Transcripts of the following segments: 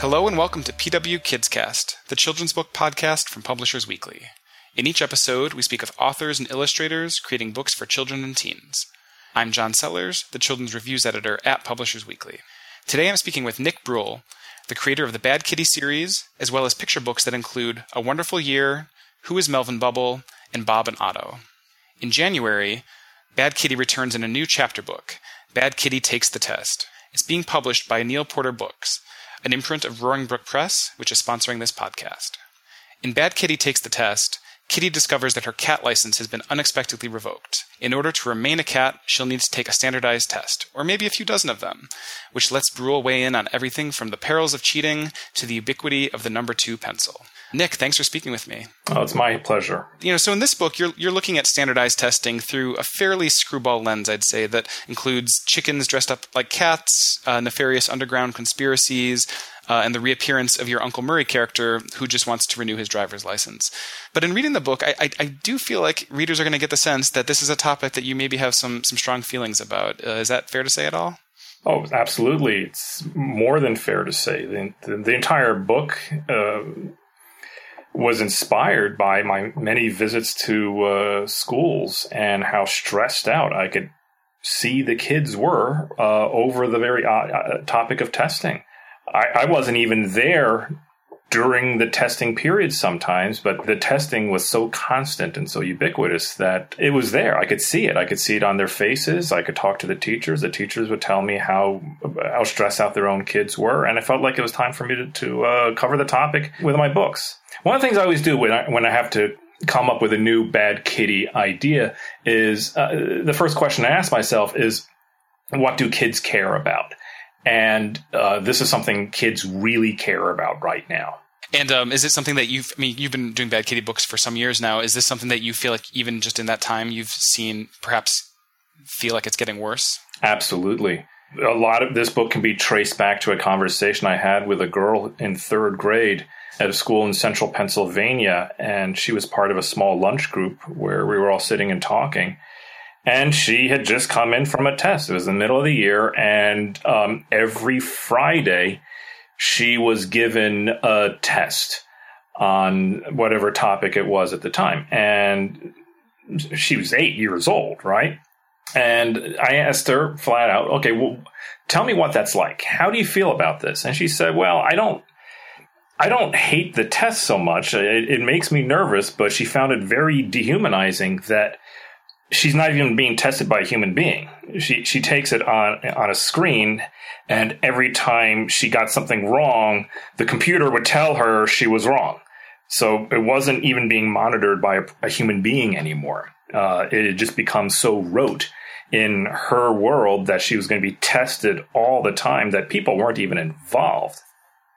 Hello and welcome to PW KidsCast, the children's book podcast from Publishers Weekly. In each episode, we speak with authors and illustrators creating books for children and teens. I'm John Sellers, the children's reviews editor at Publishers Weekly. Today I'm speaking with Nick Bruel, the creator of the Bad Kitty series, as well as picture books that include A Wonderful Year, Who is Melvin Bubble, and Bob and Otto. In January, Bad Kitty returns in a new chapter book, Bad Kitty Takes the Test. It's being published by Neal Porter Books, an imprint of Roaring Brook Press, which is sponsoring this podcast. In Bad Kitty Takes the Test, Kitty discovers that her cat license has been unexpectedly revoked. In order to remain a cat, she'll need to take a standardized test, or maybe a few dozen of them, which lets Bruel weigh in on everything from the perils of cheating to the ubiquity of the number two pencil. Nick, thanks for speaking with me. Oh, it's my pleasure. You know, so in this book, you're you're looking at standardized testing through a fairly screwball lens, I'd say, that includes chickens dressed up like cats, uh, nefarious underground conspiracies, uh, and the reappearance of your Uncle Murray character who just wants to renew his driver's license. But in reading the book, I, I, I do feel like readers are going to get the sense that this is a topic that you maybe have some some strong feelings about. Uh, is that fair to say at all? Oh, absolutely. It's more than fair to say. The, the, the entire book uh, was inspired by my many visits to uh, schools and how stressed out I could see the kids were uh, over the very uh, uh, topic of testing. I, I wasn't even there during the testing period sometimes, but the testing was so constant and so ubiquitous that it was there. I could see it. I could see it on their faces. I could talk to the teachers. The teachers would tell me how how stressed out their own kids were, and I felt like it was time for me to, to uh, cover the topic with my books. One of the things I always do when I, when I have to come up with a new bad kitty idea is uh, the first question I ask myself is, what do kids care about? And uh, this is something kids really care about right now. And um, is it something that you've? I mean, you've been doing Bad Kitty books for some years now. Is this something that you feel like even just in that time you've seen perhaps feel like it's getting worse? Absolutely. A lot of this book can be traced back to a conversation I had with a girl in third grade at a school in central Pennsylvania, and she was part of a small lunch group where we were all sitting and talking. And she had just come in from a test. It was the middle of the year, and um, every Friday she was given a test on whatever topic it was at the time. And she was eight years old, right? And I asked her flat out, okay, well, tell me what that's like. How do you feel about this? And she said, well, I don't. I don't hate the test so much. It, it makes me nervous, but she found it very dehumanizing that she's not even being tested by a human being. She she takes it on on a screen, and every time she got something wrong, the computer would tell her she was wrong. So it wasn't even being monitored by a, a human being anymore. Uh, it had just become so rote in her world that she was going to be tested all the time that people weren't even involved.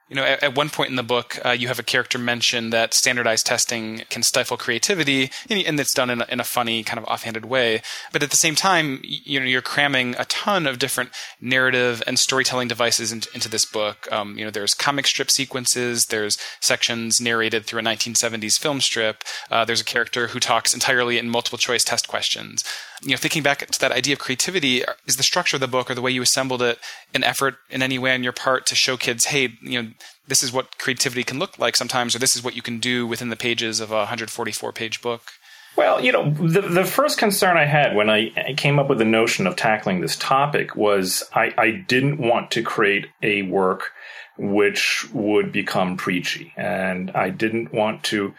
You know, at, at, one point in the book, uh, you have a character mention that standardized testing can stifle creativity, and, it's done in a, in a, funny, kind of offhanded way. But at the same time, you know, you're cramming a ton of different narrative and storytelling devices into, into this book. Um, you know, there's comic strip sequences, there's sections narrated through a 1970s film strip. Uh, there's a character who talks entirely in multiple choice test questions you know, thinking back to that idea of creativity, is the structure of the book or the way you assembled it an effort in any way on your part to show kids, hey, you know, this is what creativity can look like sometimes, or this is what you can do within the pages of a 144 page book? Well, you know, the, the first concern I had when I came up with the notion of tackling this topic was I, I didn't want to create a work which would become preachy. And I didn't want to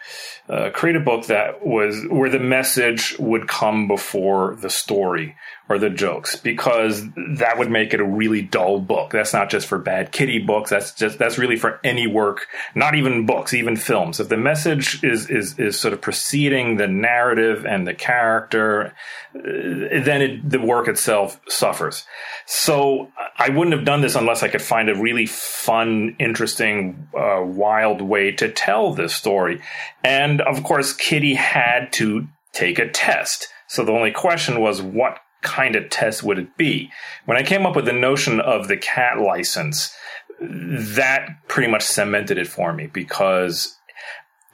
uh, create a book that was where the message would come before the story or the jokes because that would make it a really dull book. That's not just for bad kitty books. That's just that's really for any work, not even books, even films. If the message is is is sort of preceding the narrative and the character, uh, then it, the work itself suffers. So I wouldn't have done this unless I could find a really fun, interesting, uh, wild way to tell this story. And of course, Kitty had to take a test. So the only question was what kind of test would it be? When I came up with the notion of the cat license, that pretty much cemented it for me because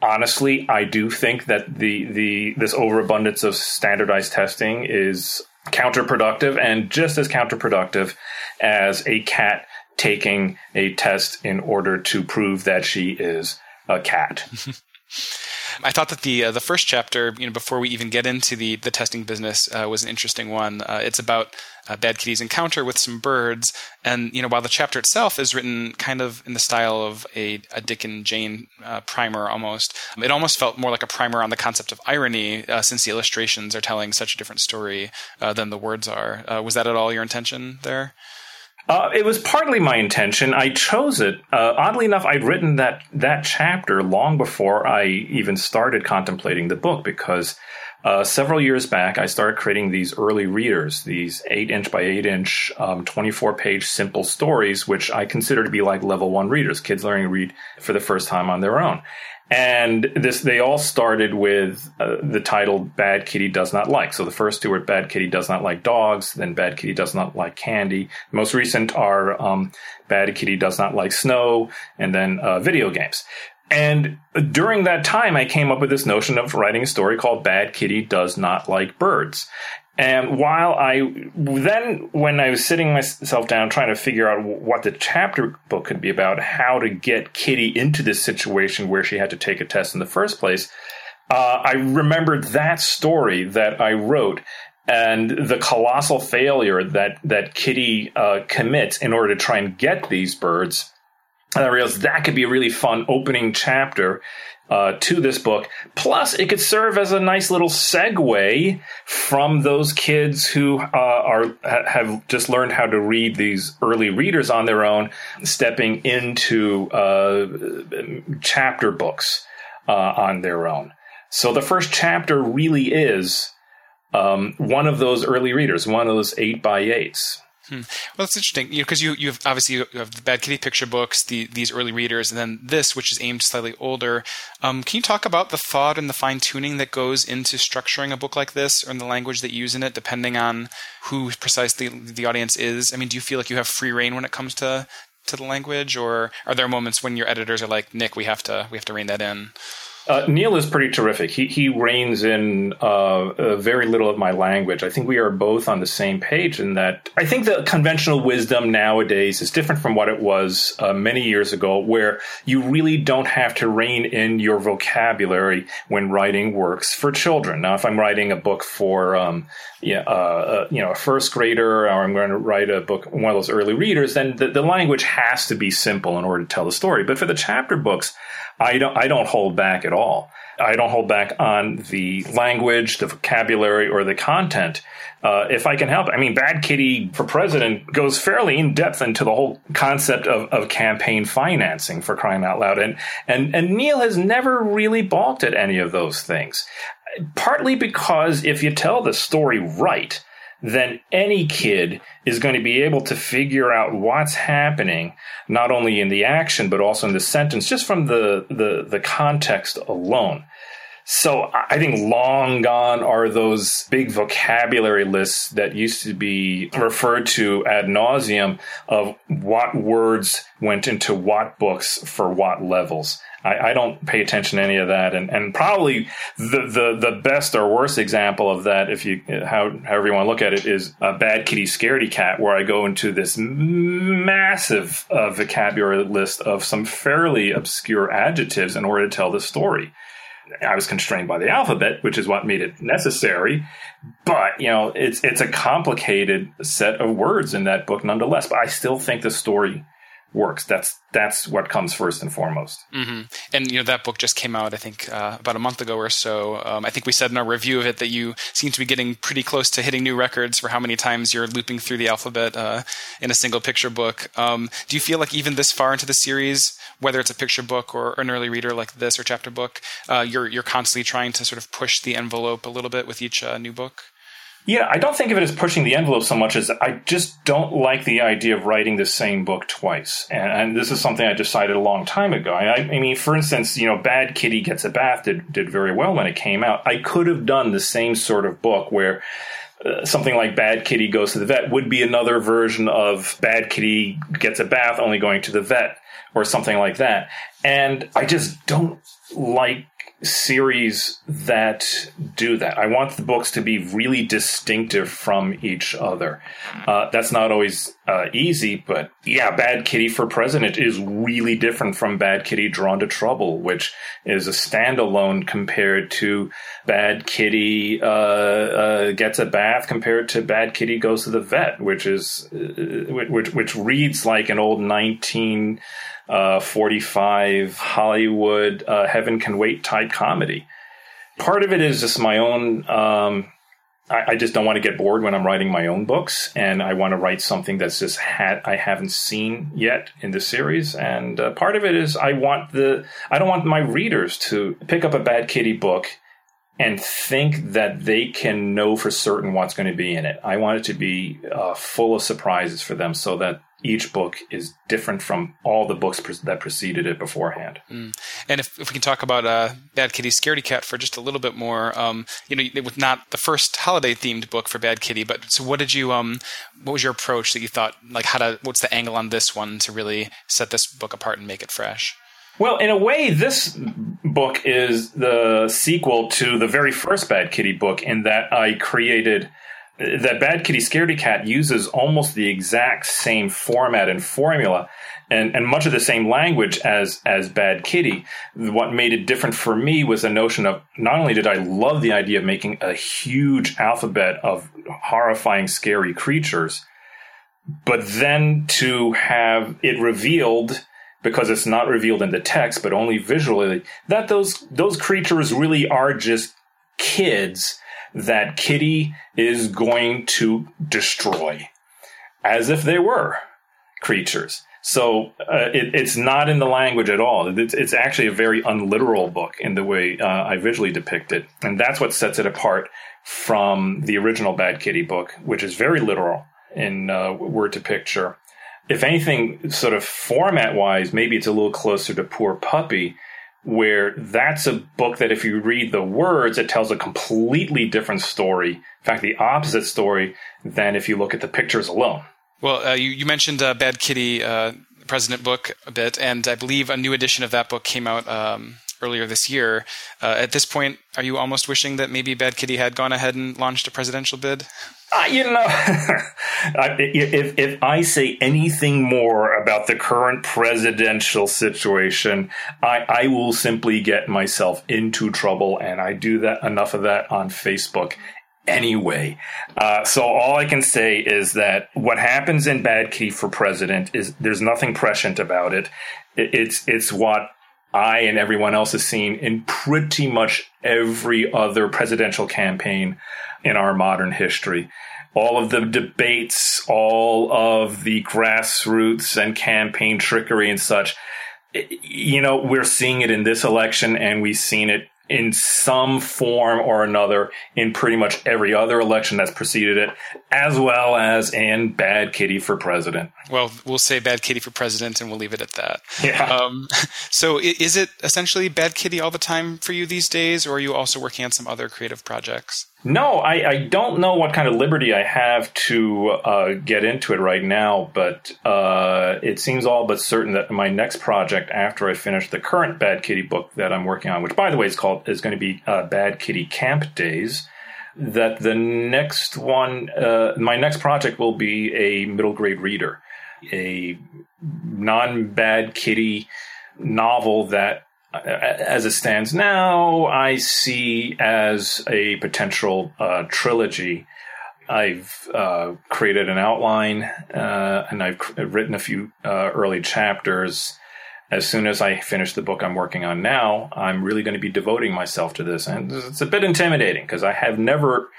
honestly, I do think that the the this overabundance of standardized testing is counterproductive and just as counterproductive as a cat taking a test in order to prove that she is a cat. I thought that the uh, the first chapter, you know, before we even get into the the testing business, uh, was an interesting one. Uh, it's about uh, Bad Kitty's encounter with some birds, and you know, while the chapter itself is written kind of in the style of a, a Dick and Jane uh, primer, almost, it almost felt more like a primer on the concept of irony, uh, since the illustrations are telling such a different story than the words are. was that at all your intention there? Uh, it was partly my intention. I chose it. Uh, oddly enough, I'd written that that chapter long before I even started contemplating the book because uh, several years back I started creating these early readers, these eight inch by eight inch, um, twenty four page simple stories, which I consider to be like level one readers, kids learning to read for the first time on their own. And this, they all started with uh, the title "Bad Kitty Does Not Like." So the first two were "Bad Kitty Does Not Like Dogs," then "Bad Kitty Does Not Like Candy." Most recent are um, "Bad Kitty Does Not Like Snow," and then uh, video games. And during that time, I came up with this notion of writing a story called Bad Kitty Does Not Like Birds. And while I then, when I was sitting myself down trying to figure out what the chapter book could be about, how to get Kitty into this situation where she had to take a test in the first place, uh, I remembered that story that I wrote and the colossal failure that that Kitty uh, commits in order to try and get these birds. And I realized that could be a really fun opening chapter uh, to this book. Plus, it could serve as a nice little segue from those kids who uh, are have just learned how to read these early readers on their own, stepping into uh, chapter books uh, on their own. So the first chapter really is um, one of those early readers, one of those eight by eights. Hmm. Well, that's interesting, you know, because you you have obviously you have the Bad Kitty picture books, the these early readers, and then this, which is aimed slightly older. Um, can you talk about the thought and the fine tuning that goes into structuring a book like this, or the language that you use in it, depending on who precisely the audience is? I mean, do you feel like you have free reign when it comes to to the language, or are there moments when your editors are like, Nick, we have to we have to rein that in? Uh, Neal is pretty terrific. He he reins in uh, uh, very little of my language. I think we are both on the same page in that. I think the conventional wisdom nowadays is different from what it was uh, many years ago, where you really don't have to rein in your vocabulary when writing works for children. Now, if I'm writing a book for um, yeah, uh, uh, you know a first grader, or I'm going to write a book one of those early readers, then the, the language has to be simple in order to tell the story. But for the chapter books, I don't I don't hold back at all. I don't hold back on the language, the vocabulary, or the content. Uh, if I can help, I mean, Bad Kitty for President goes fairly in depth into the whole concept of, of campaign financing for crying out loud, and and and Neal has never really balked at any of those things. Partly because if you tell the story right, then any kid is going to be able to figure out what's happening, not only in the action, but also in the sentence, just from the, the, the context alone. So I think long gone are those big vocabulary lists that used to be referred to ad nauseum of what words went into what books for what levels. I, I, don't pay attention to any of that, and, and probably the, the, the best or worst example of that, if you how however you want to look at it, is a bad kitty scaredy cat, where I go into this massive uh, vocabulary list of some fairly obscure adjectives in order to tell the story. I was constrained by the alphabet, which is what made it necessary. But you know, it's it's a complicated set of words in that book, nonetheless. But I still think the story works. That's that's what comes first and foremost. Mm-hmm. And you know that book just came out, I think, uh, about a month ago or so. Um, I think we said in our review of it that you seem to be getting pretty close to hitting new records for how many times you're looping through the alphabet uh, in a single picture book. Um, do you feel like even this far into the series, whether it's a picture book or an early reader like this or chapter book, uh, you're you're constantly trying to sort of push the envelope a little bit with each uh, new book? Yeah, I don't think of it as pushing the envelope so much as I just don't like the idea of writing the same book twice. And, and this is something I decided a long time ago. I, I, mean, for instance, you know, Bad Kitty Gets a Bath did, did very well when it came out. I could have done the same sort of book where uh, something like Bad Kitty Goes to the Vet would be another version of Bad Kitty Gets a Bath only going to the vet or something like that. And I just don't like series that do that. I want the books to be really distinctive from each other. Uh, that's not always uh, easy, but yeah, Bad Kitty for President is really different from Bad Kitty Drawn to Trouble, which is a standalone compared to Bad Kitty uh, uh Gets a Bath compared to Bad Kitty Goes to the Vet, which is uh, which which reads like an old nineteen. 19 uh, 45 Hollywood uh, heaven can wait type comedy. Part of it is just my own. Um, I, I, just don't want to get bored when I'm writing my own books, and I want to write something that's just had I haven't seen yet in the series. And uh, part of it is I want the I don't want my readers to pick up a Bad Kitty book and think that they can know for certain what's going to be in it. I want it to be uh, full of surprises for them so that each book is different from all the books pre- that preceded it beforehand. Mm. And if, if we can talk about uh, Bad Kitty Scaredy Cat for just a little bit more, um, you know, it was not the first holiday themed book for Bad Kitty, but so what did you, um, what was your approach that you thought, like, how to, what's the angle on this one to really set this book apart and make it fresh? Well, in a way, this book is the sequel to the very first Bad Kitty book in that I created that Bad Kitty Scaredy Cat uses almost the exact same format and formula and, and much of the same language as as Bad Kitty. What made it different for me was the notion of not only did I love the idea of making a huge alphabet of horrifying, scary creatures, but then to have it revealed because it's not revealed in the text, but only visually, that those those creatures really are just kids that Kitty is going to destroy, as if they were creatures. So uh, it, it's not in the language at all. It's, it's, actually a very unliteral book in the way uh, I visually depict it, and that's what sets it apart from the original Bad Kitty book, which is very literal in uh, word to picture. If anything, sort of format wise, maybe it's a little closer to Poor Puppy, where that's a book that if you read the words, it tells a completely different story. In fact, the opposite story than if you look at the pictures alone. Well, uh, you, you, mentioned uh, Bad Kitty uh, President book a bit, and I believe a new edition of that book came out um, earlier this year. Uh, at this point, are you almost wishing that maybe Bad Kitty had gone ahead and launched a presidential bid? Uh, you know, if if I say anything more about the current presidential situation, I, I will simply get myself into trouble, and I do that enough of that on Facebook anyway. Uh, so all I can say is that what happens in Bad Kitty for President is there's nothing prescient about it. It's it's what I and everyone else has seen in pretty much every other presidential campaign in our modern history. All of the debates, all of the grassroots and campaign trickery and such. You know, we're seeing it in this election and we've seen it in some form or another in pretty much every other election that's preceded it, as well as in Bad Kitty for President. Well, we'll say Bad Kitty for President and we'll leave it at that. Yeah. Um, so is it essentially Bad Kitty all the time for you these days, or are you also working on some other creative projects? No, I, I, don't know what kind of liberty I have to uh, get into it right now, but uh, it seems all but certain that my next project, after I finish the current Bad Kitty book that I'm working on, which by the way is called is going to be uh, Bad Kitty Camp Days, that the next one, uh, my next project will be a middle grade reader, a non Bad Kitty novel that as it stands now, I see as a potential uh, trilogy. I've uh, created an outline uh, and I've written a few uh, early chapters. As soon as I finish the book I'm working on now, I'm really going to be devoting myself to this. And it's a bit intimidating because I have never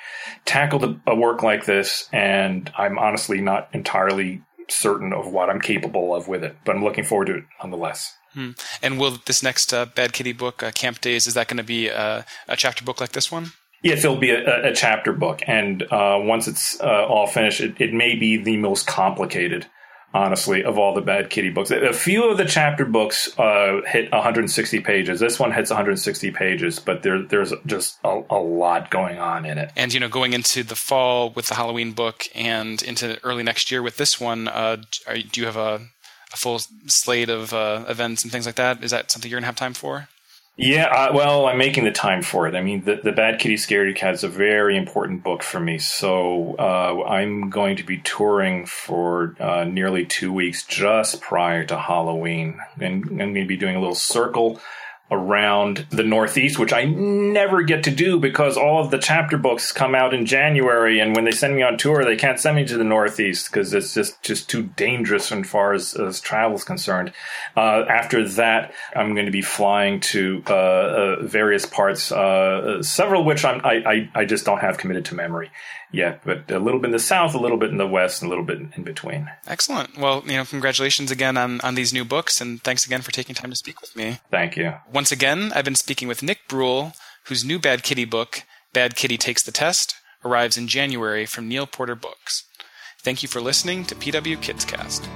tackled a, a work like this, and I'm honestly not entirely certain of what I'm capable of with it. But I'm looking forward to it nonetheless. Hmm. And will this next uh, Bad Kitty book, uh, Camp Days, is that going to be a, a, chapter book like this one? Yes, it'll be a, a chapter book, and uh, once it's uh, all finished, it, it, may be the most complicated, honestly, of all the Bad Kitty books. A few of the chapter books uh, hit 160 pages. This one hits 160 pages, but there, there's just a, a, lot going on in it. And you know, going into the fall with the Halloween book, and into early next year with this one, uh, are, do you have a a full slate of uh, events and things like that. Is that something you're going to have time for? Yeah, uh, well, I'm making the time for it. I mean, the, the Bad Kitty Scaredy Cat is a very important book for me. So uh, I'm going to be touring for uh, nearly two weeks just prior to Halloween. And I'm going to be doing a little circle around the Northeast, which I never get to do because all of the chapter books come out in January, and when they send me on tour, they can't send me to the Northeast because it's just just too dangerous as far as, as travel is concerned. Uh, after that, I'm going to be flying to uh, uh, various parts, uh, several of which I'm, I, I I just don't have committed to memory yet, but a little bit in the south, a little bit in the west, and a little bit in between. Excellent. Well, you know, congratulations again on, on these new books, and thanks again for taking time to speak with me. Thank you. Once again, I've been speaking with Nick Bruel, whose new Bad Kitty book, Bad Kitty Takes the Test, arrives in January from Neal Porter Books. Thank you for listening to PW Kids Cast.